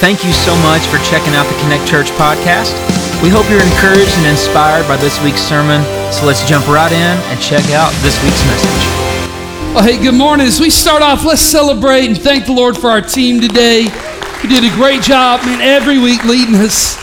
Thank you so much for checking out the Connect Church podcast. We hope you're encouraged and inspired by this week's sermon. So let's jump right in and check out this week's message. Well, hey, good morning. As we start off, let's celebrate and thank the Lord for our team today. You did a great job, man, every week leading us,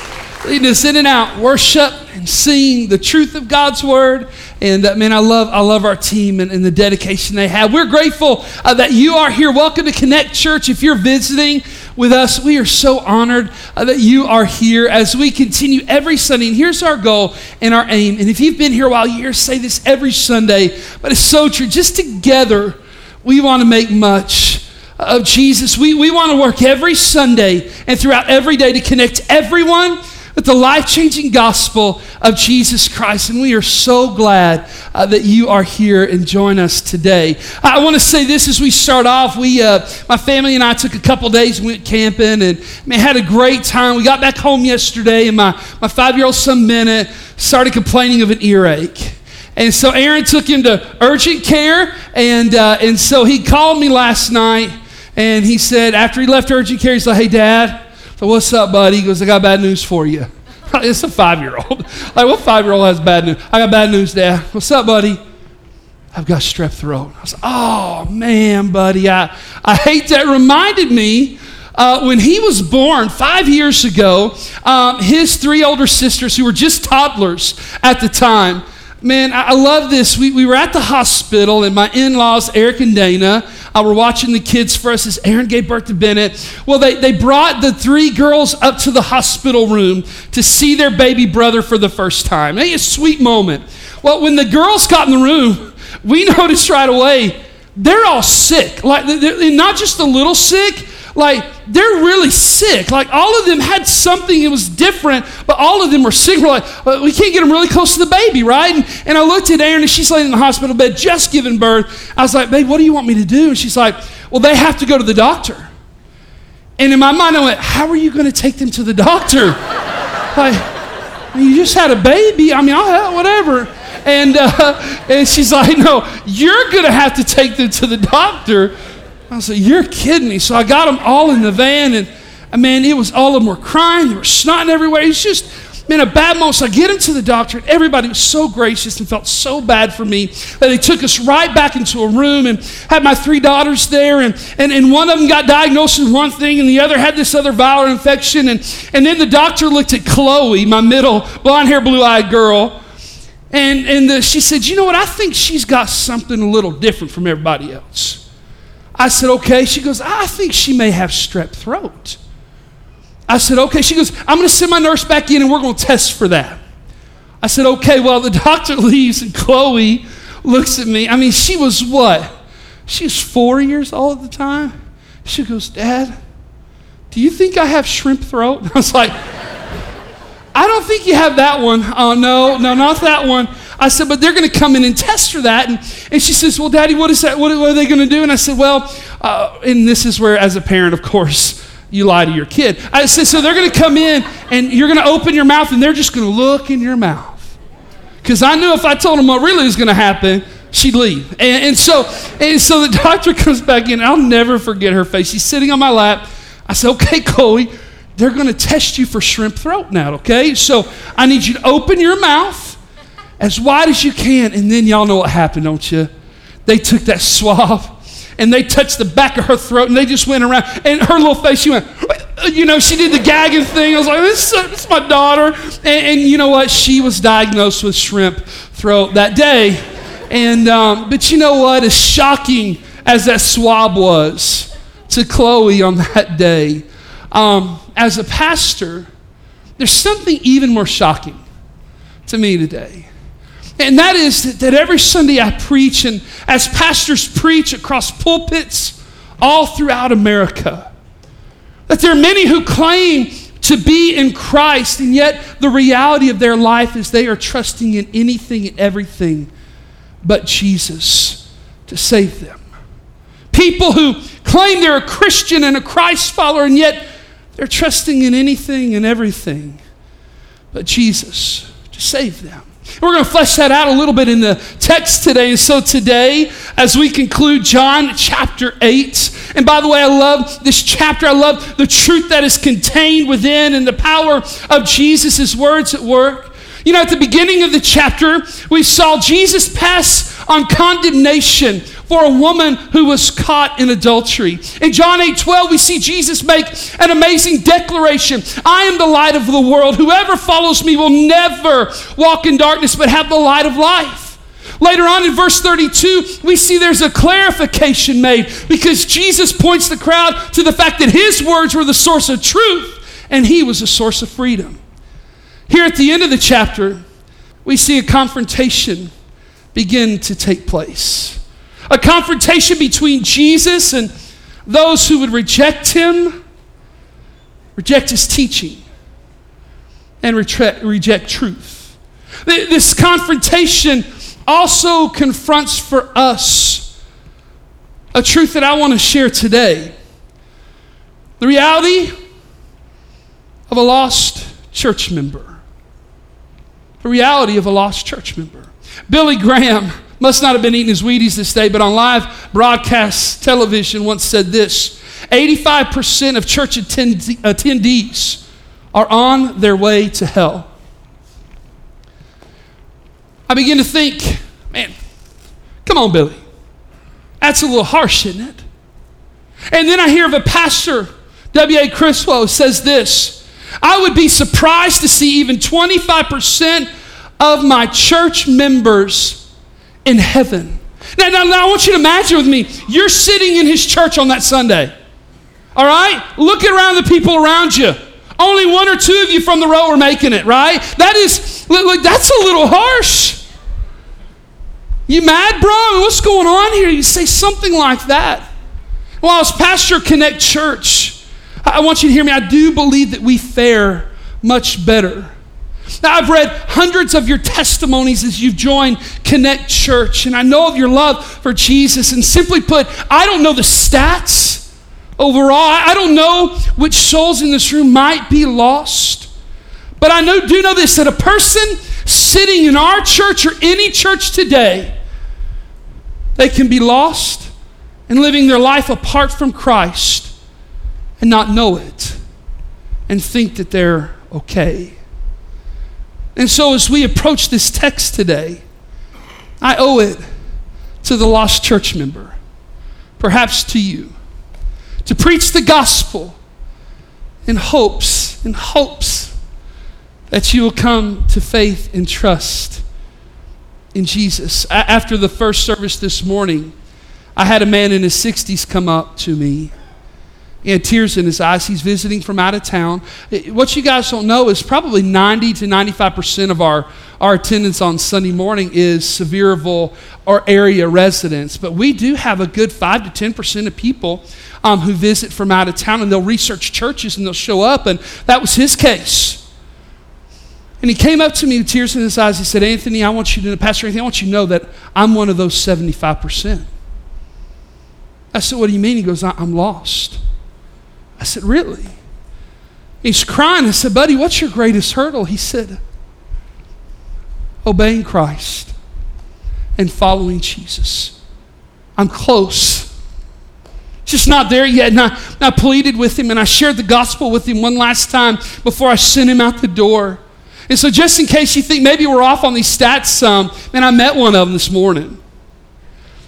leading us in and out, worship and seeing the truth of God's word. And uh, man, I love, I love our team and, and the dedication they have. We're grateful uh, that you are here. Welcome to Connect Church. If you're visiting with us, we are so honored uh, that you are here as we continue every Sunday. And here's our goal and our aim. And if you've been here a while, you hear say this every Sunday, but it's so true. Just together, we want to make much of Jesus. We, we want to work every Sunday and throughout every day to connect everyone with the life changing gospel of Jesus Christ. And we are so glad uh, that you are here and join us today. I want to say this as we start off. We, uh, my family and I took a couple days, went camping, and man, had a great time. We got back home yesterday, and my, my five year old son, Bennett, started complaining of an earache. And so Erin took him to urgent care, and, uh, and so he called me last night, and he said, after he left urgent care, he's like, hey, Dad, so, what's up, buddy? He goes, I got bad news for you. it's a five year old. Like, what five year old has bad news? I got bad news, Dad. What's up, buddy? I've got strep throat. I was, oh, man, buddy. I, I hate that. reminded me uh, when he was born five years ago, um, his three older sisters, who were just toddlers at the time, Man, I love this. We, we were at the hospital, and my in laws, Eric and Dana, uh, were watching the kids us as Erin gave birth to Bennett. Well, they, they brought the three girls up to the hospital room to see their baby brother for the first time. Hey, a sweet moment. Well, when the girls got in the room, we noticed right away they're all sick. Like, they're not just a little sick, like they're really sick. Like all of them had something that was different, but all of them were sick. We're like, well, we can't get them really close to the baby, right? And, and I looked at Erin and she's laying in the hospital bed just giving birth. I was like, babe, what do you want me to do? And she's like, well, they have to go to the doctor. And in my mind, I went, how are you going to take them to the doctor? like, you just had a baby. I mean, I'll have whatever. And, uh, and she's like, no, you're going to have to take them to the doctor. I said, You're kidding me. So I got them all in the van, and man, it was all of them were crying. They were snotting everywhere. It's just, man, a bad moment. So I get them to the doctor, and everybody was so gracious and felt so bad for me that they took us right back into a room and had my three daughters there. And, and, and one of them got diagnosed with one thing, and the other had this other viral infection. And, and then the doctor looked at Chloe, my middle blonde hair, blue eyed girl. And, and the, she said, You know what? I think she's got something a little different from everybody else. I said, okay. She goes, I think she may have strep throat. I said, okay. She goes, I'm going to send my nurse back in and we're going to test for that. I said, okay. Well, the doctor leaves and Chloe looks at me. I mean, she was what? She was four years old at the time. She goes, Dad, do you think I have shrimp throat? I was like, I don't think you have that one. Oh, no, no, not that one. I said, but they're going to come in and test for that. And, and she says, well, Daddy, what is that? What, what are they going to do? And I said, well, uh, and this is where, as a parent, of course, you lie to your kid. I said, so they're going to come in and you're going to open your mouth and they're just going to look in your mouth. Because I knew if I told them what really was going to happen, she'd leave. And, and, so, and so the doctor comes back in. I'll never forget her face. She's sitting on my lap. I said, okay, Chloe, they're going to test you for shrimp throat now, okay? So I need you to open your mouth as wide as you can. And then y'all know what happened, don't you? They took that swab and they touched the back of her throat and they just went around. And her little face, she went, you know, she did the gagging thing. I was like, this, this is my daughter. And, and, you know what? She was diagnosed with shrimp throat that day. And, um, but you know what? As shocking as that swab was to Chloe on that day, um, as a pastor, there's something even more shocking to me today. And that is that, every Sunday I preach, and as pastors preach across pulpits all throughout America, that there are many who claim to be in Christ, and yet the reality of their life is they are trusting in anything and everything but Jesus to save them. People who claim they're a Christian and a Christ follower, and yet they're trusting in anything and everything but Jesus to save them. We're going to flesh that out a little bit in the text today. And so today, as we conclude John chapter 8, and by the way, I love this chapter. I love the truth that is contained within and the power of Jesus' words at work. You know, at the beginning of the chapter, we saw Jesus pass on condemnation for a woman who was caught in adultery. In John 8 12, we see Jesus make an amazing declaration I am the light of the world. Whoever follows me will never walk in darkness, but have the light of life. Later on in verse 32, we see there's a clarification made because Jesus points the crowd to the fact that his words were the source of truth and he was a source of freedom. Here at the end of the chapter, we see a confrontation begin to take place. A confrontation between Jesus and those who would reject him, reject his teaching, and retre- reject truth. This confrontation also confronts for us a truth that I want to share today. The reality of a lost church member. The reality of a lost church member. Billy Graham must not have been eating his Wheaties this day, but on live broadcast television once said this 85% of church attendees are on their way to hell. I begin to think, man, come on, Billy. That's a little harsh, isn't it? And then I hear of a pastor, W.A. Criswell, says this I would be surprised to see even 25% of my church members in heaven. Now, now, now, I want you to imagine with me, you're sitting in his church on that Sunday. All right? Looking around the people around you. Only one or two of you from the row are making it, right? That is, look, that's a little harsh. You mad, bro? What's going on here? You say something like that. Well, as pastor Connect Church, I want you to hear me. I do believe that we fare much better now, I've read hundreds of your testimonies as you've joined Connect Church, and I know of your love for Jesus. And simply put, I don't know the stats overall. I don't know which souls in this room might be lost. But I know, do know this that a person sitting in our church or any church today, they can be lost and living their life apart from Christ and not know it and think that they're okay. And so, as we approach this text today, I owe it to the lost church member, perhaps to you, to preach the gospel in hopes, in hopes that you will come to faith and trust in Jesus. After the first service this morning, I had a man in his 60s come up to me he had tears in his eyes. He's visiting from out of town. What you guys don't know is probably 90 to 95% of our, our attendance on Sunday morning is Sevierville or area residents. But we do have a good 5 to 10% of people um, who visit from out of town and they'll research churches and they'll show up. And that was his case. And he came up to me with tears in his eyes. He said, Anthony, I want you to Pastor Anthony, I want you to know that I'm one of those 75%. I said, What do you mean? He goes, I'm lost. I said, Really? He's crying. I said, Buddy, what's your greatest hurdle? He said, Obeying Christ and following Jesus. I'm close. It's just not there yet. And I, I pleaded with him and I shared the gospel with him one last time before I sent him out the door. And so, just in case you think maybe we're off on these stats some, man, I met one of them this morning.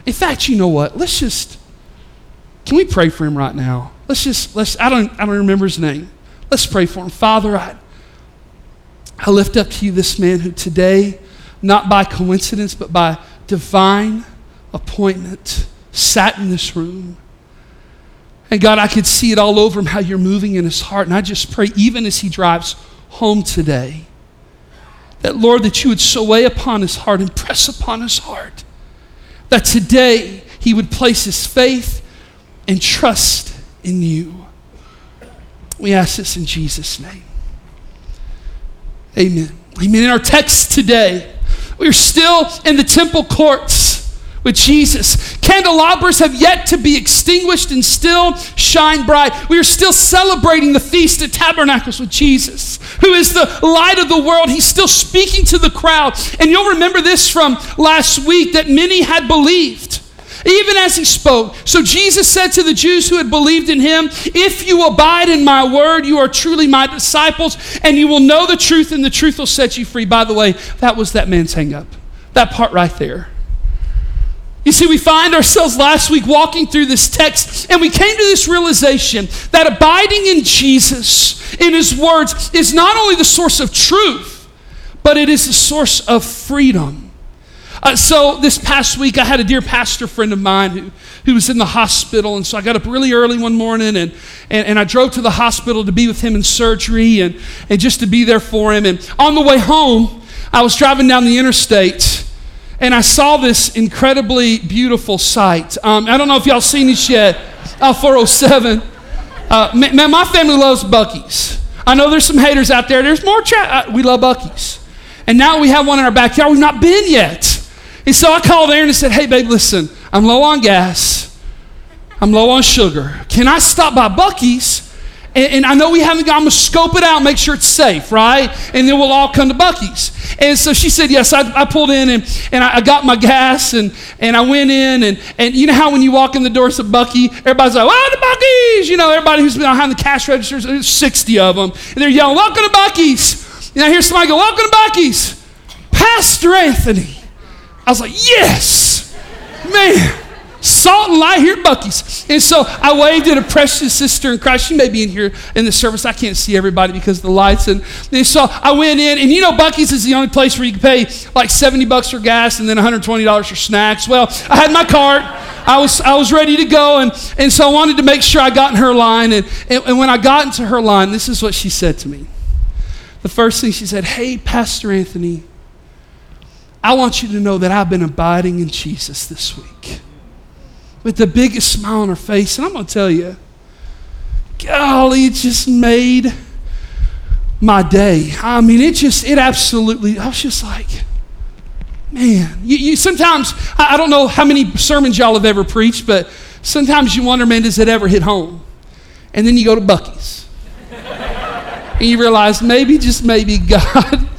In fact, you know what? Let's just, can we pray for him right now? Let's just, let's, I don't, I don't remember his name. Let's pray for him. Father, I, I lift up to you this man who today, not by coincidence, but by divine appointment, sat in this room. And God, I could see it all over him how you're moving in his heart. And I just pray, even as he drives home today, that Lord, that you would so weigh upon his heart and press upon his heart, that today he would place his faith and trust in you. We ask this in Jesus' name. Amen. Amen. In our text today, we're still in the temple courts with Jesus candelabras have yet to be extinguished and still shine bright. We are still celebrating the Feast of Tabernacles with Jesus, who is the light of the world. He's still speaking to the crowd. And you'll remember this from last week that many had believed even as he spoke. So Jesus said to the Jews who had believed in him, If you abide in my word, you are truly my disciples, and you will know the truth, and the truth will set you free. By the way, that was that man's hang up. That part right there. You see, we find ourselves last week walking through this text, and we came to this realization that abiding in Jesus, in His words, is not only the source of truth, but it is the source of freedom. Uh, so this past week, I had a dear pastor friend of mine who, who was in the hospital. And so I got up really early one morning and, and, and I drove to the hospital to be with him in surgery and, and just to be there for him. And on the way home, I was driving down the interstate and I saw this incredibly beautiful sight. Um, I don't know if y'all seen this yet. Uh, 407. Uh, man, my family loves Buc-ee's. I know there's some haters out there. There's more. Tra- uh, we love Buc-ee's. And now we have one in our backyard. We've not been yet. And so I called Erin and said, Hey, babe, listen, I'm low on gas. I'm low on sugar. Can I stop by Buc-ee's? And, and I know we haven't got, I'm going to scope it out, make sure it's safe, right? And then we'll all come to Buc-ee's. And so she said, Yes. I, I pulled in and, and I, I, got my gas and, and I went in. And, and you know how when you walk in the doors of Buc-ee, everybody's like, Oh, the Buc-ee's! You know, everybody who's behind the cash registers, there's 60 of them. And they're yelling, Welcome to Buc-ee's. And I hear somebody go, Welcome to Buc-ee's. Pastor Anthony. I was like, yes, man. Salt and light here at Buc-ee's. And so I waved at a precious sister in Christ. She may be in here in the service. I can't see everybody because of the lights. And, and so I went in, and you know, Buc-ee's is the only place where you can pay like 70 bucks for gas and then $120 for snacks. Well, I had my cart. I was, I was ready to go, and, and so I wanted to make sure I got in her line. And, and, and when I got into her line, this is what she said to me. The first thing she said, Hey, Pastor Anthony, I want you to know that I've been abiding in Jesus this week with the biggest smile on her face. And I'm going to tell you, golly, it just made my day. I mean, it just, it absolutely, I was just like, man, you, you sometimes, I, I don't know how many sermons y'all have ever preached, but sometimes you wonder, man, does it ever hit home? And then you go to Buc-ee's. and you realize maybe, just maybe, God,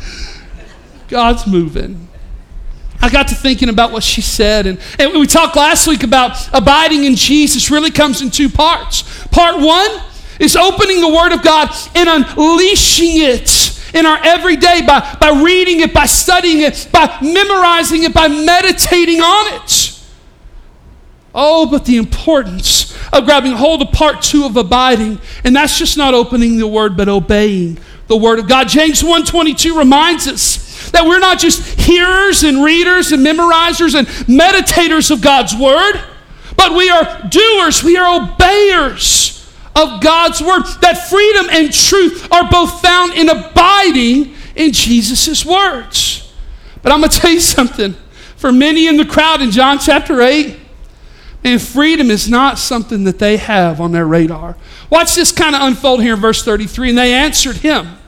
God's moving. I got to thinking about what she said. And, and we talked last week about abiding in Jesus really comes in two parts. Part one is opening the Word of God and unleashing it in our everyday by, by reading it, by studying it, by memorizing it, by meditating on it. Oh, but the importance of grabbing hold of part two of abiding, and that's just not opening the Word, but obeying the Word of God. James 1.22 reminds us that we're not just hearers and readers and memorizers and meditators of God's word, but we are doers, we are obeyers of God's word. That freedom and truth are both found in abiding in Jesus' words. But I'm going to tell you something. For many in the crowd in John chapter 8, and freedom is not something that they have on their radar. Watch this kind of unfold here in verse 33. And they answered him,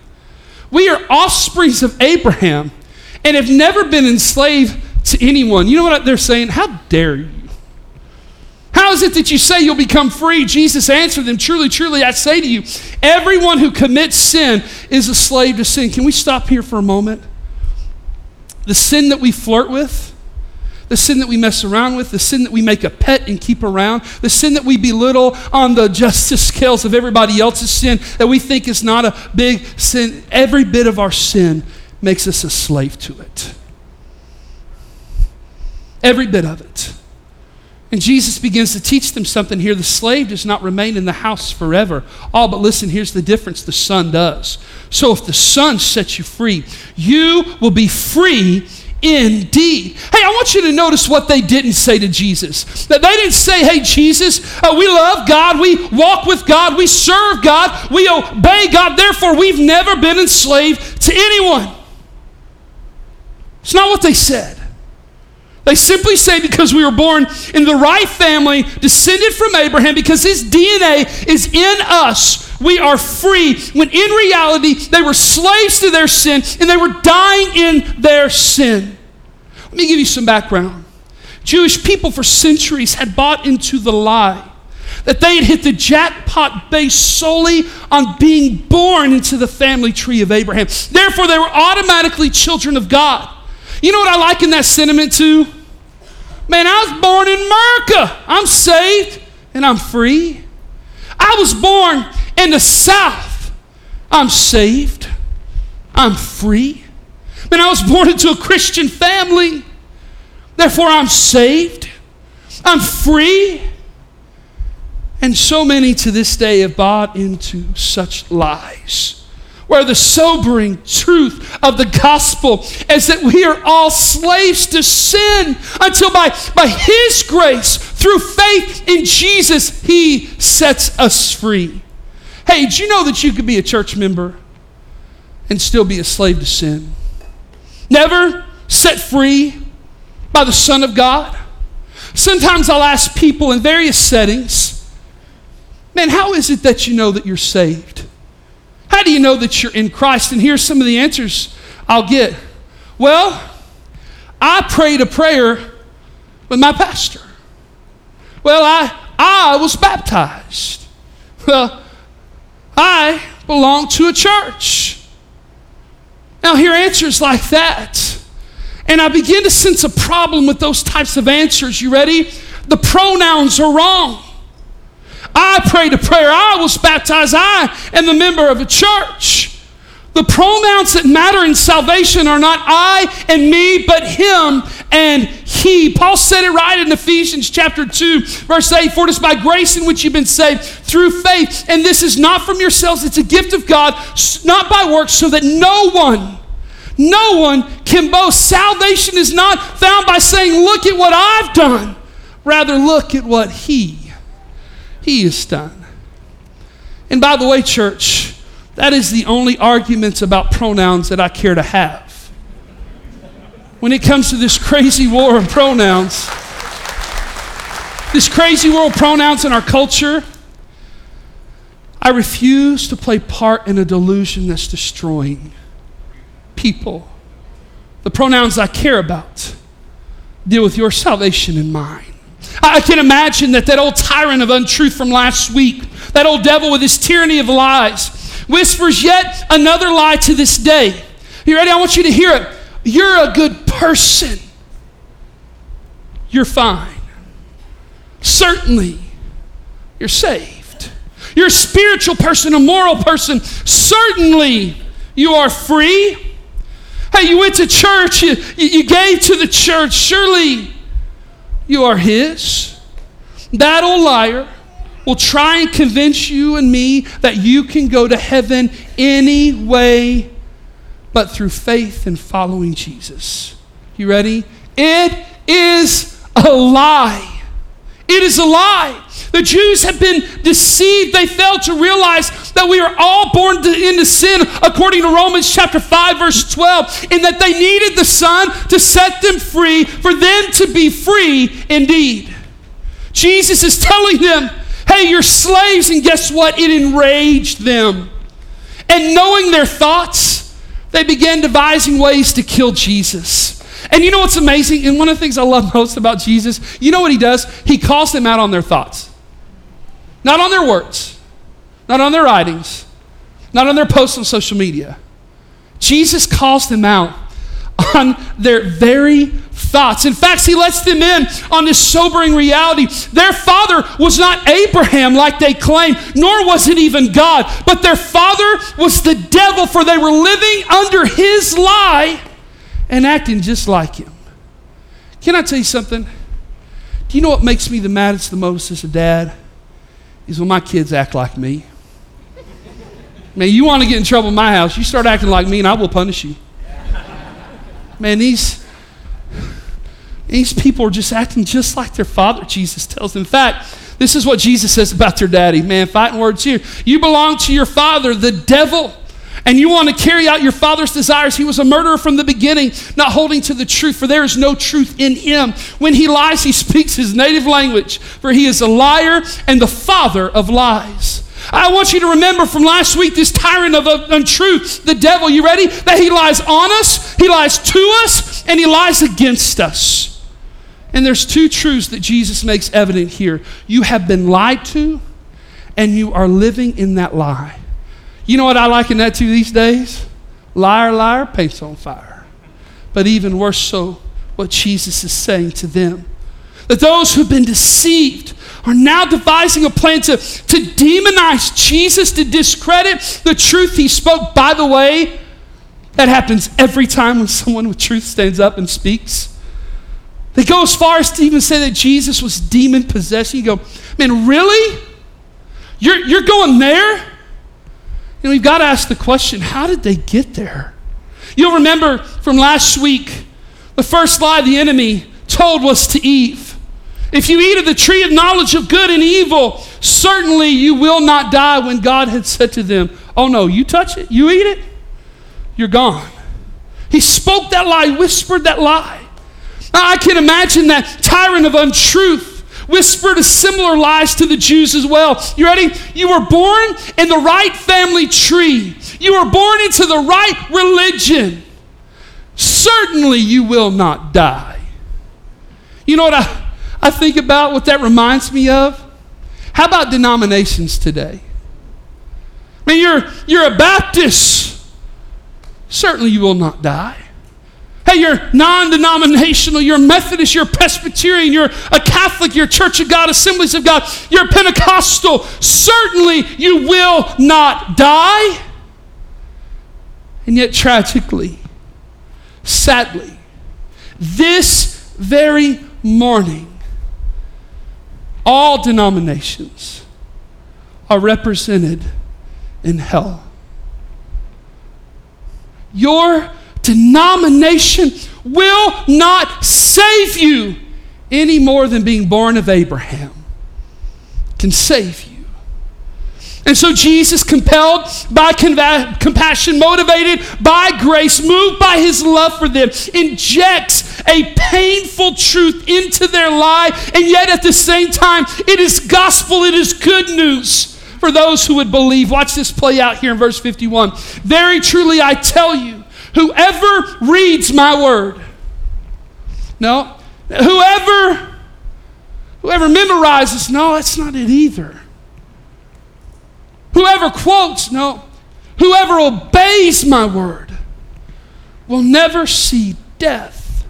we are offsprings of Abraham and have never been enslaved to anyone. You know what they're saying? How dare you? How is it that you say you'll become free? Jesus answered them, Truly, truly, I say to you, everyone who commits sin is a slave to sin. Can we stop here for a moment? The sin that we flirt with, the sin that we mess around with, the sin that we make a pet and keep around, the sin that we belittle on the justice scales of everybody else's sin that we think is not a big sin. Every bit of our sin makes us a slave to it. Every bit of it. And Jesus begins to teach them something here. The slave does not remain in the house forever. Oh, but listen, here's the difference the Son does. So if the Son sets you free, you will be free indeed. Hey, I want you to notice what they didn't say to Jesus. That they didn't say, hey, Jesus, uh, we love God, we walk with God, we serve God, we obey God, therefore we've never been enslaved to anyone. It's not what they said. They simply say because we were born in the right family, descended from Abraham, because his DNA is in us, we are free. When in reality, they were slaves to their sin and they were dying in their sin. Let me give you some background. Jewish people for centuries had bought into the lie that they had hit the jackpot based solely on being born into the family tree of Abraham. Therefore, they were automatically children of God. You know what I like in that sentiment too? Man, I was born in America. I'm saved and I'm free. I was born in the South. I'm saved. I'm free. Man, I was born into a Christian family. Therefore, I'm saved. I'm free. And so many to this day have bought into such lies. Where the sobering truth of the gospel is that we are all slaves to sin until by, by His grace, through faith in Jesus, He sets us free. Hey, did you know that you could be a church member and still be a slave to sin? Never set free by the Son of God? Sometimes I'll ask people in various settings, man, how is it that you know that you're saved? How do you know that you're in Christ? And here's some of the answers I'll get. Well, I prayed a prayer with my pastor. Well, I, I was baptized. Well, I belong to a church. Now, hear answers like that. And I begin to sense a problem with those types of answers. You ready? The pronouns are wrong. I prayed a prayer. I was baptized. I am a member of a church. The pronouns that matter in salvation are not I and me, but him and he. Paul said it right in Ephesians chapter 2, verse 8 For it is by grace in which you've been saved through faith. And this is not from yourselves, it's a gift of God, not by works, so that no one no one can boast. Salvation is not found by saying, Look at what I've done. Rather, look at what He, He has done. And by the way, church, that is the only arguments about pronouns that I care to have. When it comes to this crazy war of pronouns, this crazy war of pronouns in our culture, I refuse to play part in a delusion that's destroying people. The pronouns I care about deal with your salvation and mine. I can imagine that that old tyrant of untruth from last week, that old devil with his tyranny of lies, whispers yet another lie to this day. You ready? I want you to hear it. You're a good person. You're fine. Certainly, you're saved. You're a spiritual person, a moral person. Certainly, you are free. Hey, you went to church, you, you gave to the church. Surely you are His. That old liar will try and convince you and me that you can go to heaven any way but through faith and following Jesus. You ready? It is a lie. It is a lie. The Jews have been deceived. They failed to realize that we are all born to, into sin, according to Romans chapter 5, verse 12, in that they needed the Son to set them free, for them to be free indeed. Jesus is telling them, hey, you're slaves, and guess what? It enraged them. And knowing their thoughts, they began devising ways to kill Jesus. And you know what's amazing? And one of the things I love most about Jesus, you know what he does? He calls them out on their thoughts. Not on their words, not on their writings, not on their posts on social media. Jesus calls them out on their very thoughts. In fact, he lets them in on this sobering reality. Their father was not Abraham like they claim, nor was it even God, but their father was the devil, for they were living under his lie and acting just like him. Can I tell you something? Do you know what makes me the maddest the most as a dad? is when my kids act like me. Man, you want to get in trouble in my house, you start acting like me and I will punish you. Man, these, these people are just acting just like their father, Jesus tells them. In fact, this is what Jesus says about their daddy. Man, fighting words here. You belong to your father, the devil and you want to carry out your father's desires. He was a murderer from the beginning, not holding to the truth, for there is no truth in him. When he lies, he speaks his native language, for he is a liar and the father of lies. I want you to remember from last week this tyrant of untruth, the devil. You ready? That he lies on us, he lies to us, and he lies against us. And there's two truths that Jesus makes evident here. You have been lied to, and you are living in that lie. You know what I liken that to these days? Liar, liar, paint's on fire. But even worse so, what Jesus is saying to them. That those who've been deceived are now devising a plan to, to demonize Jesus, to discredit the truth he spoke. By the way, that happens every time when someone with truth stands up and speaks. They go as far as to even say that Jesus was demon possessed. You go, man, really? You're, you're going there? Know, we've got to ask the question how did they get there? You'll remember from last week, the first lie the enemy told was to Eve. If you eat of the tree of knowledge of good and evil, certainly you will not die when God had said to them, Oh no, you touch it, you eat it, you're gone. He spoke that lie, whispered that lie. I can imagine that tyrant of untruth whispered a similar lies to the Jews as well. You ready? You were born in the right family tree. You were born into the right religion. Certainly you will not die. You know what I, I think about, what that reminds me of? How about denominations today? I mean, you're, you're a Baptist. Certainly you will not die. Hey, you're non denominational, you're Methodist, you're Presbyterian, you're a Catholic, you're Church of God, Assemblies of God, you're Pentecostal. Certainly you will not die. And yet, tragically, sadly, this very morning, all denominations are represented in hell. Your denomination will not save you any more than being born of Abraham can save you. And so Jesus, compelled by compassion, motivated by grace, moved by his love for them, injects a painful truth into their life, and yet at the same time, it is gospel, it is good news for those who would believe. Watch this play out here in verse 51. Very truly, I tell you, Whoever reads my word. No. Whoever whoever memorizes, no, that's not it either. Whoever quotes, no. Whoever obeys my word will never see death.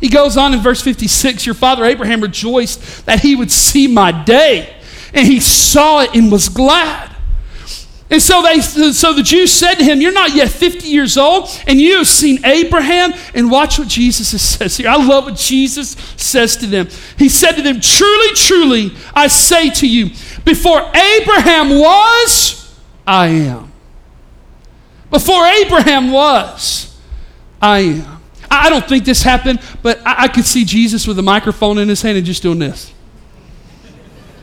He goes on in verse 56 Your father Abraham rejoiced that he would see my day, and he saw it and was glad. And so they so the Jews said to him, You're not yet 50 years old, and you have seen Abraham. And watch what Jesus says here. I love what Jesus says to them. He said to them, Truly, truly, I say to you, before Abraham was, I am. Before Abraham was, I am. I don't think this happened, but I, I could see Jesus with a microphone in his hand and just doing this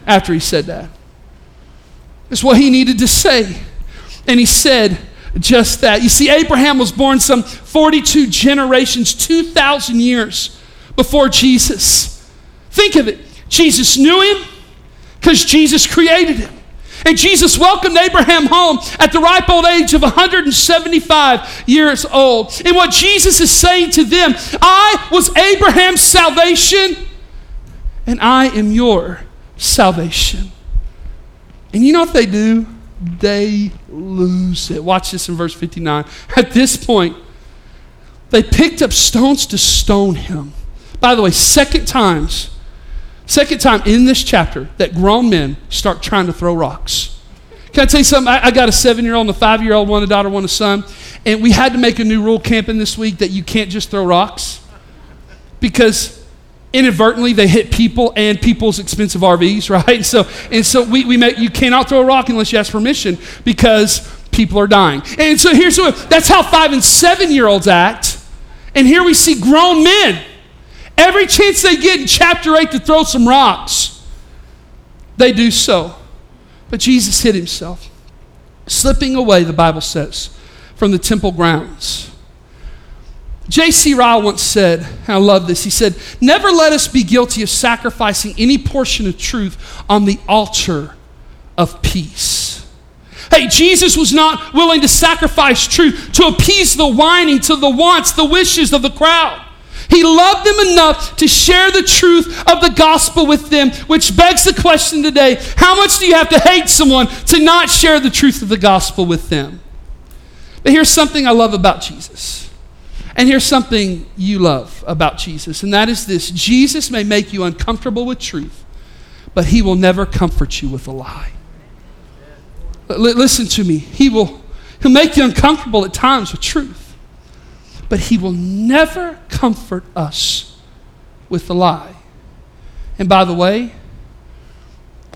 after he said that. It's what he needed to say. And he said just that. You see, Abraham was born some 42 generations, 2,000 years before Jesus. Think of it. Jesus knew him because Jesus created him. And Jesus welcomed Abraham home at the ripe old age of 175 years old. And what Jesus is saying to them, I was Abraham's salvation, and I am your salvation. And you know what they do? They lose it. Watch this in verse 59. At this point, they picked up stones to stone him. By the way, second times, second time in this chapter that grown men start trying to throw rocks. Can I tell you something? I, I got a seven year old and a five year old, one a daughter, one a son. And we had to make a new rule camping this week that you can't just throw rocks because inadvertently they hit people and people's expensive RVs, right? So and so we, we make you cannot throw a rock unless you ask permission because people are dying. And so here's what that's how five and seven year olds act. And here we see grown men. Every chance they get in chapter 8 to throw some rocks, they do so. But Jesus hid himself, slipping away, the Bible says, from the temple grounds. J.C. Ryle once said, I love this, he said, Never let us be guilty of sacrificing any portion of truth on the altar of peace. Hey, Jesus was not willing to sacrifice truth to appease the whining, to the wants, the wishes of the crowd. He loved them enough to share the truth of the gospel with them, which begs the question today how much do you have to hate someone to not share the truth of the gospel with them? But here's something I love about Jesus. And here's something you love about Jesus, and that is this Jesus may make you uncomfortable with truth, but he will never comfort you with a lie. L- listen to me. He will he'll make you uncomfortable at times with truth but he will never comfort us with the lie. And by the way,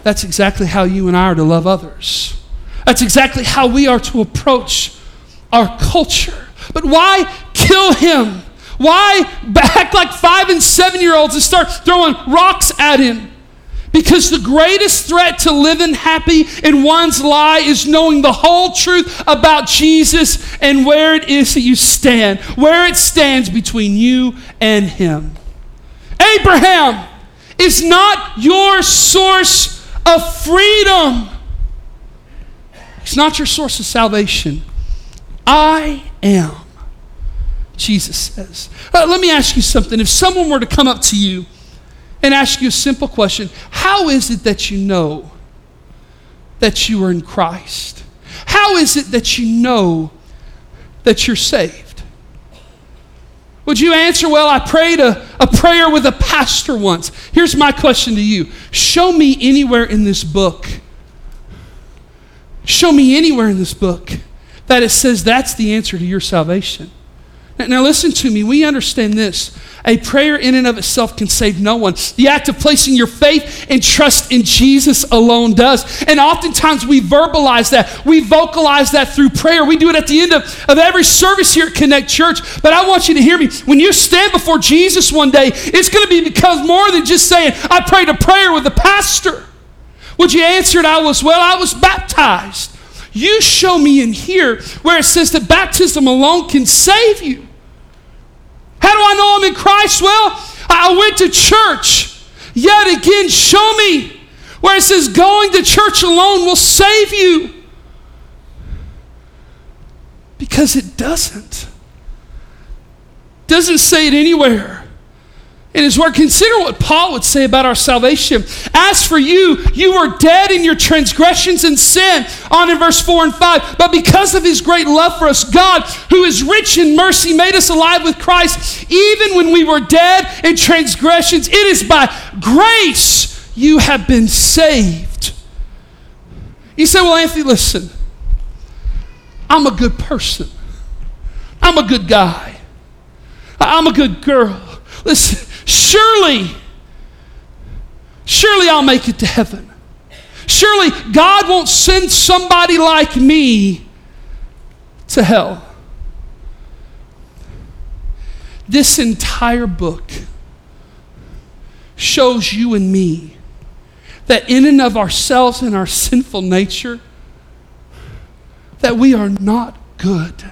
that's exactly how you and I are to love others. That's exactly how we are to approach our culture. But why kill him? Why act like five and seven year olds and start throwing rocks at him? Because the greatest threat to living happy in one's lie is knowing the whole truth about Jesus and where it is that you stand, where it stands between you and Him. Abraham is not your source of freedom, He's not your source of salvation. I am, Jesus says. Uh, let me ask you something. If someone were to come up to you, and ask you a simple question How is it that you know that you are in Christ? How is it that you know that you're saved? Would you answer, Well, I prayed a, a prayer with a pastor once? Here's my question to you Show me anywhere in this book, show me anywhere in this book that it says that's the answer to your salvation. Now, listen to me. We understand this. A prayer in and of itself can save no one. The act of placing your faith and trust in Jesus alone does. And oftentimes we verbalize that. We vocalize that through prayer. We do it at the end of, of every service here at Connect Church. But I want you to hear me. When you stand before Jesus one day, it's going to be because more than just saying, I prayed a prayer with the pastor. Would you answer it? I was, well, I was baptized. You show me in here where it says that baptism alone can save you. How do I know I'm in Christ? Well, I went to church. Yet again, show me where it says going to church alone will save you. Because it doesn't. Doesn't say it anywhere in his word. Consider what Paul would say about our salvation. As for you, you were dead in your transgressions and sin, on in verse 4 and 5. But because of his great love for us, God, who is rich in mercy, made us alive with Christ, even when we were dead in transgressions. It is by grace you have been saved. You say, Well, Anthony, listen, I'm a good person, I'm a good guy, I'm a good girl. Listen, Surely, surely I'll make it to heaven. Surely God won't send somebody like me to hell. This entire book shows you and me that in and of ourselves and our sinful nature that we are not good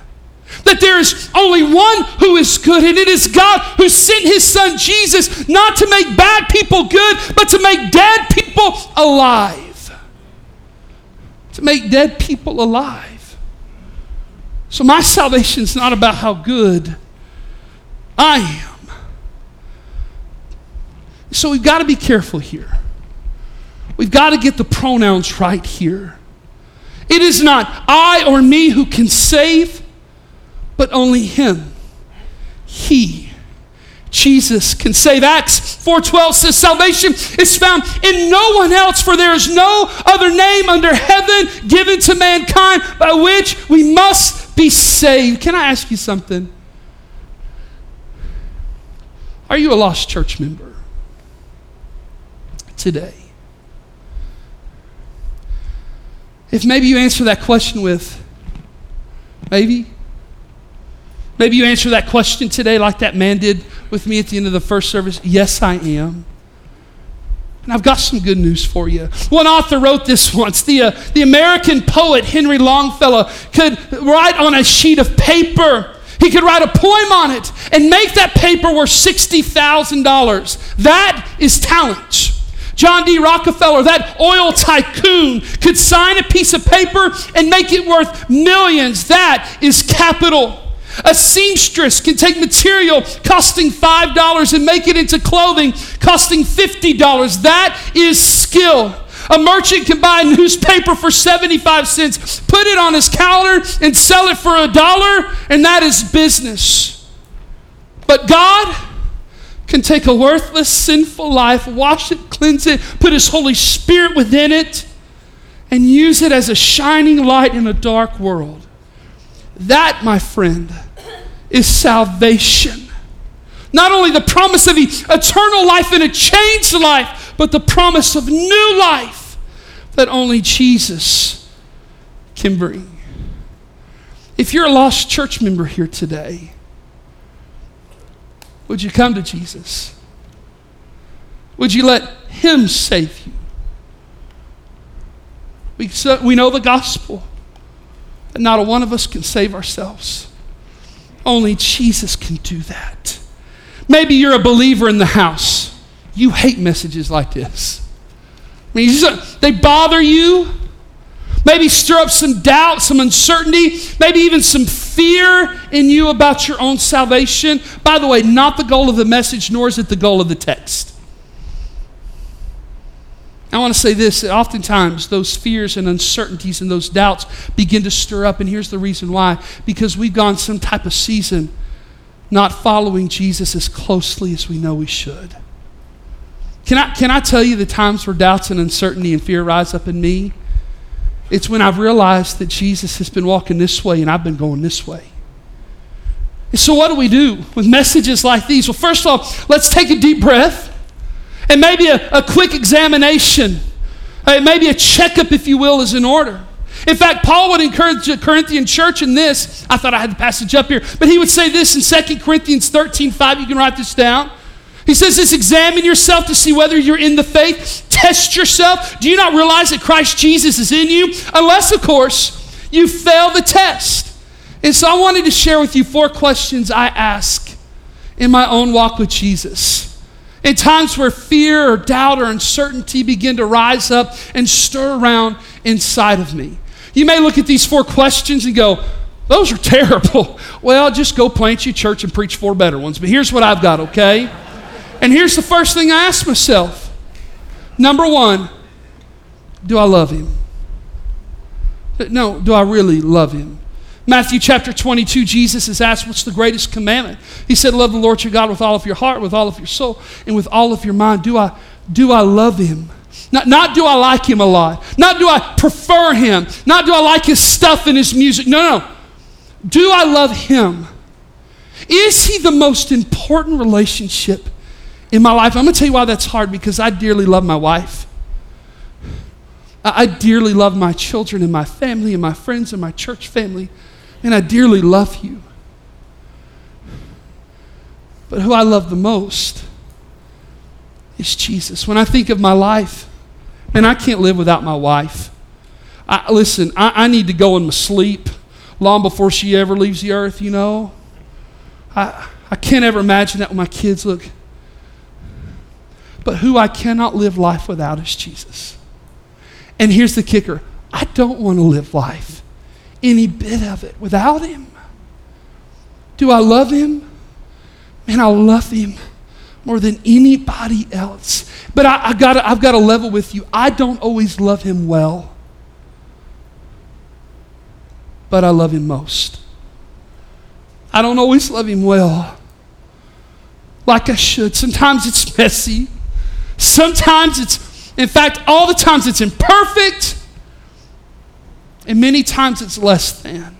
that there is only one who is good, and it is God who sent his son Jesus not to make bad people good, but to make dead people alive. To make dead people alive. So my salvation is not about how good I am. So we've got to be careful here. We've got to get the pronouns right here. It is not I or me who can save but only him. He Jesus can save. Acts 4:12 says salvation is found in no one else for there is no other name under heaven given to mankind by which we must be saved. Can I ask you something? Are you a lost church member today? If maybe you answer that question with maybe Maybe you answer that question today like that man did with me at the end of the first service. Yes, I am. And I've got some good news for you. One author wrote this once. The, uh, the American poet Henry Longfellow could write on a sheet of paper, he could write a poem on it and make that paper worth $60,000. That is talent. John D. Rockefeller, that oil tycoon, could sign a piece of paper and make it worth millions. That is capital. A seamstress can take material costing $5 and make it into clothing costing $50. That is skill. A merchant can buy a newspaper for 75 cents, put it on his counter, and sell it for a dollar, and that is business. But God can take a worthless, sinful life, wash it, cleanse it, put His Holy Spirit within it, and use it as a shining light in a dark world. That, my friend, is salvation. Not only the promise of eternal life and a changed life, but the promise of new life that only Jesus can bring. If you're a lost church member here today, would you come to Jesus? Would you let Him save you? We, we know the gospel that not a one of us can save ourselves. Only Jesus can do that. Maybe you're a believer in the house. You hate messages like this. I mean, they bother you. Maybe stir up some doubt, some uncertainty, maybe even some fear in you about your own salvation. By the way, not the goal of the message, nor is it the goal of the text. I want to say this oftentimes those fears and uncertainties and those doubts begin to stir up, and here's the reason why because we've gone some type of season not following Jesus as closely as we know we should. Can I, can I tell you the times where doubts and uncertainty and fear rise up in me? It's when I've realized that Jesus has been walking this way and I've been going this way. And so, what do we do with messages like these? Well, first of all, let's take a deep breath and maybe a, a quick examination, uh, maybe a checkup, if you will, is in order. In fact, Paul would encourage the Corinthian church in this. I thought I had the passage up here, but he would say this in 2 Corinthians 13 5. You can write this down. He says this examine yourself to see whether you're in the faith. Test yourself. Do you not realize that Christ Jesus is in you? Unless, of course, you fail the test. And so I wanted to share with you four questions I ask in my own walk with Jesus. In times where fear or doubt or uncertainty begin to rise up and stir around inside of me. You may look at these four questions and go, those are terrible. Well, just go plant your church and preach four better ones. But here's what I've got, okay? And here's the first thing I ask myself Number one, do I love him? No, do I really love him? Matthew chapter 22, Jesus is asked, What's the greatest commandment? He said, Love the Lord your God with all of your heart, with all of your soul, and with all of your mind. Do I, do I love him? Not, not do I like him a lot. Not do I prefer him. Not do I like his stuff and his music. No, no. Do I love him? Is he the most important relationship in my life? I'm going to tell you why that's hard because I dearly love my wife. I, I dearly love my children and my family and my friends and my church family and I dearly love you. But who I love the most is Jesus. When I think of my life, man, I can't live without my wife. I, listen, I, I need to go in my sleep long before she ever leaves the earth, you know. I, I can't ever imagine that when my kids look. But who I cannot live life without is Jesus. And here's the kicker I don't want to live life any bit of it without Him. Do I love Him? Man, I love Him more than anybody else. But I, I gotta, I've got to level with you. I don't always love Him well, but I love Him most. I don't always love Him well like I should. Sometimes it's messy. Sometimes it's, in fact, all the times it's imperfect. And many times it's less than.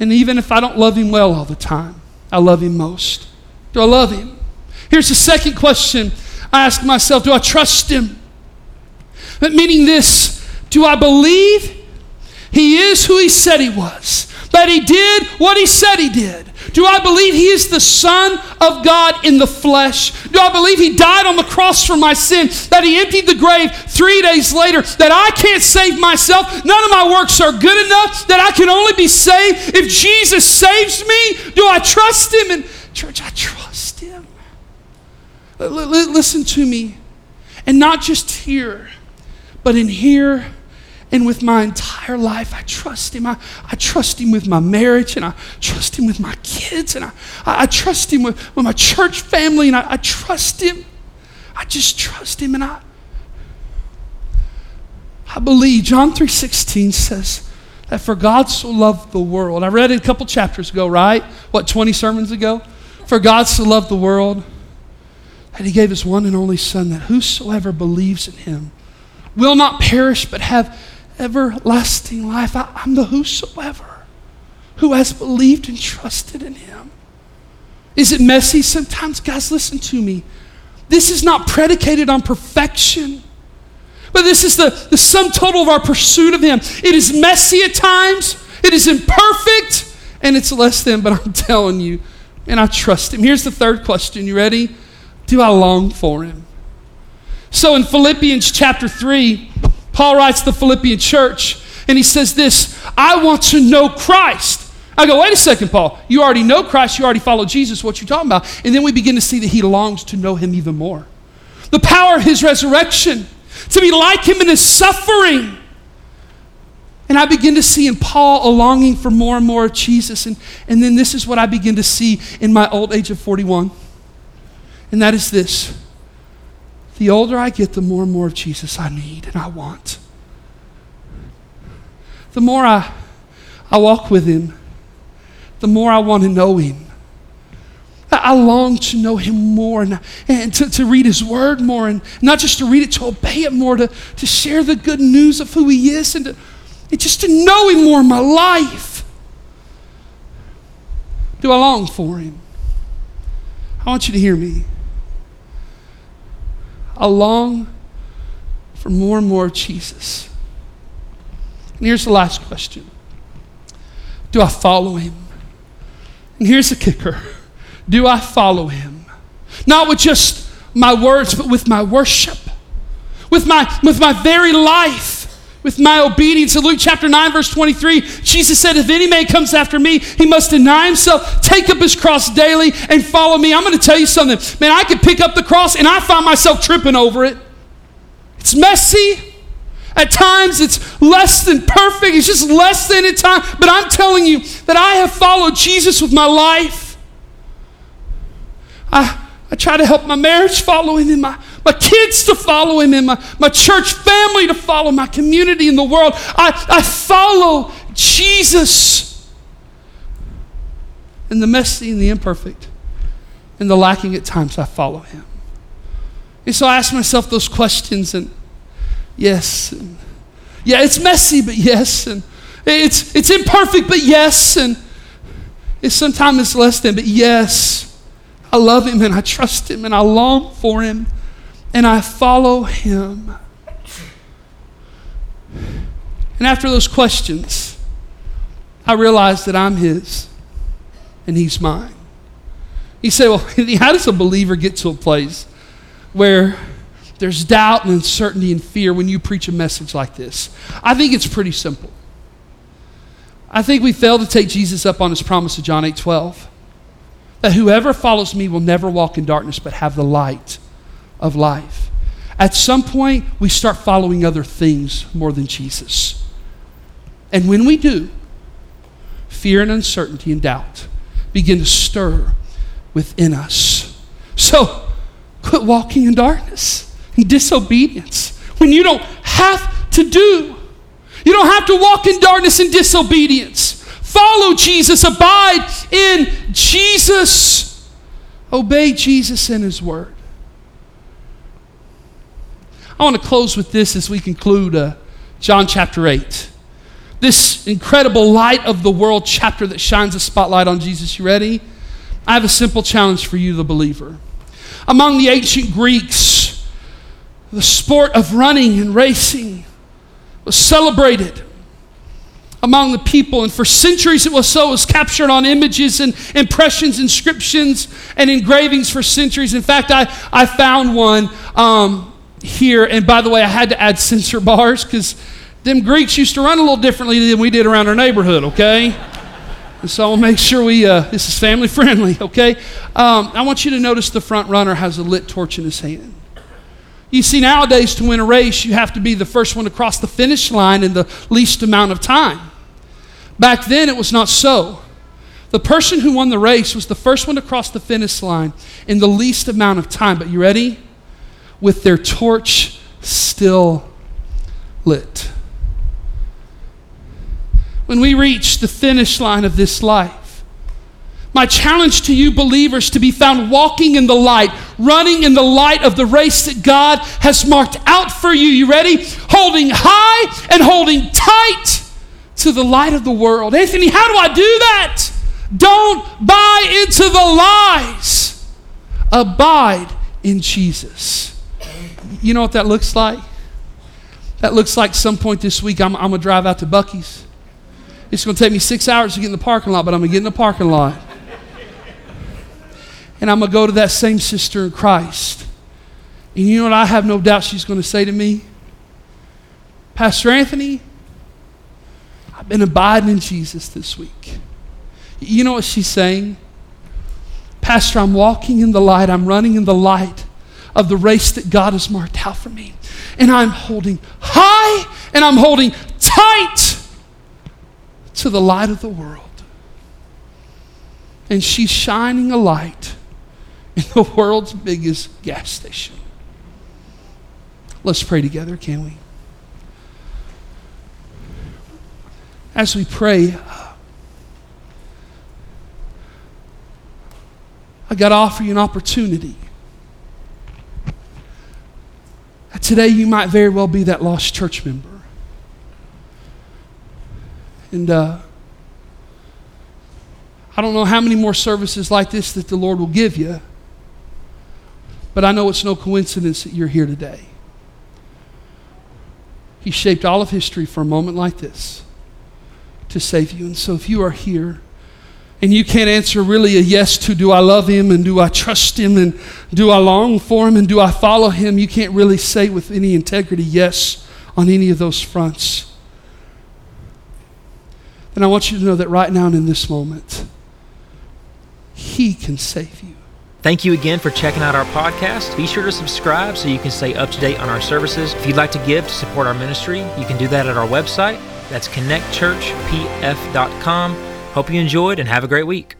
And even if I don't love him well all the time, I love him most. Do I love him? Here's the second question I ask myself Do I trust him? But meaning this do I believe he is who he said he was? That he did what he said he did? Do I believe he is the Son of God in the flesh? Do I believe he died on the cross for my sin? That he emptied the grave three days later? That I can't save myself? None of my works are good enough? That I can only be saved if Jesus saves me? Do I trust him? And, church, I trust him. listen to me. And not just here, but in here and with my entire life. I trust Him. I, I trust Him with my marriage, and I trust Him with my kids, and I, I, trust Him with, with my church family, and I, I trust Him. I just trust Him, and I, I believe John 3:16 says that for God so loved the world. I read it a couple chapters ago, right? What 20 sermons ago? For God so loved the world that he gave his one and only son that whosoever believes in him will not perish but have everlasting life. I, am the whosoever who has believed and trusted in him. Is it messy? Sometimes, guys, listen to me. This is not predicated on perfection. But this is the, the sum total of our pursuit of Him. It is messy at times, it is imperfect, and it's less than, but I'm telling you, and I trust Him. Here's the third question. You ready? Do I long for Him? So in Philippians chapter 3, Paul writes to the Philippian church, and he says this I want to know Christ. I go, wait a second, Paul. You already know Christ. You already follow Jesus. What you talking about? And then we begin to see that he longs to know him even more. The power of his resurrection to be like him in his suffering. And I begin to see in Paul a longing for more and more of Jesus. And, and then this is what I begin to see in my old age of 41. And that is this the older I get, the more and more of Jesus I need and I want. The more I, I walk with him, the more I want to know him. I long to know him more and, and to, to read his word more, and not just to read it, to obey it more, to, to share the good news of who he is, and, to, and just to know him more in my life. Do I long for him? I want you to hear me. I long for more and more of Jesus. And here's the last question Do I follow him? And here's the kicker do I follow him? Not with just my words, but with my worship, with my, with my very life with my obedience. In Luke chapter 9, verse 23, Jesus said, If any man comes after me, he must deny himself, take up his cross daily, and follow me. I'm going to tell you something. Man, I could pick up the cross and I find myself tripping over it. It's messy. At times, it's less than perfect. It's just less than at time. But I'm telling you that I have followed Jesus with my life. I, I try to help my marriage follow him and my, my kids to follow him and my, my church family to follow my community in the world. I, I follow Jesus. In the messy and the imperfect and the lacking at times, I follow him. And so I ask myself those questions and yes. And yeah, it's messy, but yes. And it's, it's imperfect, but yes. And it's sometimes it's less than, but yes. I love him and I trust him and I long for him and I follow him. And after those questions, I realized that I'm his and he's mine. He said, well, how does a believer get to a place where there's doubt and uncertainty and fear when you preach a message like this? I think it's pretty simple. I think we fail to take Jesus up on his promise of John 8 12 that whoever follows me will never walk in darkness but have the light of life. At some point, we start following other things more than Jesus. And when we do, fear and uncertainty and doubt begin to stir within us. So, quit walking in darkness and disobedience when you don't have to do. You don't have to walk in darkness and disobedience. Follow Jesus, abide in Jesus, obey Jesus and His Word. I want to close with this as we conclude uh, John chapter 8. This incredible light of the world chapter that shines a spotlight on Jesus. You ready? I have a simple challenge for you, the believer. Among the ancient Greeks, the sport of running and racing was celebrated among the people. And for centuries it was so. It was captured on images and impressions, inscriptions, and engravings for centuries. In fact, I, I found one um, here. And by the way, I had to add censor bars because them Greeks used to run a little differently than we did around our neighborhood, okay? And so I'll make sure we, uh, this is family friendly, okay? Um, I want you to notice the front runner has a lit torch in his hand. You see, nowadays to win a race, you have to be the first one to cross the finish line in the least amount of time. Back then, it was not so. The person who won the race was the first one to cross the finish line in the least amount of time. But you ready? With their torch still lit. When we reach the finish line of this life, my challenge to you believers to be found walking in the light, running in the light of the race that God has marked out for you. You ready? Holding high and holding tight to the light of the world. Anthony, how do I do that? Don't buy into the lies. Abide in Jesus. You know what that looks like? That looks like some point this week I'm, I'm going to drive out to Buc-ee's. It's going to take me six hours to get in the parking lot, but I'm going to get in the parking lot. And I'm going to go to that same sister in Christ. And you know what I have no doubt she's going to say to me? Pastor Anthony, I've been abiding in Jesus this week. You know what she's saying? Pastor, I'm walking in the light, I'm running in the light of the race that God has marked out for me. And I'm holding high and I'm holding tight to the light of the world. And she's shining a light in the world's biggest gas station. Let's pray together, can we? As we pray, I got to offer you an opportunity. Today, you might very well be that lost church member. And uh, I don't know how many more services like this that the Lord will give you, but I know it's no coincidence that you're here today. He shaped all of history for a moment like this to save you. And so if you are here, and you can't answer really a yes to do I love him and do I trust him and do I long for him and do I follow him, you can't really say with any integrity yes on any of those fronts. Then I want you to know that right now and in this moment, he can save you. Thank you again for checking out our podcast. Be sure to subscribe so you can stay up to date on our services. If you'd like to give to support our ministry, you can do that at our website. That's connectchurchpf.com Hope you enjoyed and have a great week.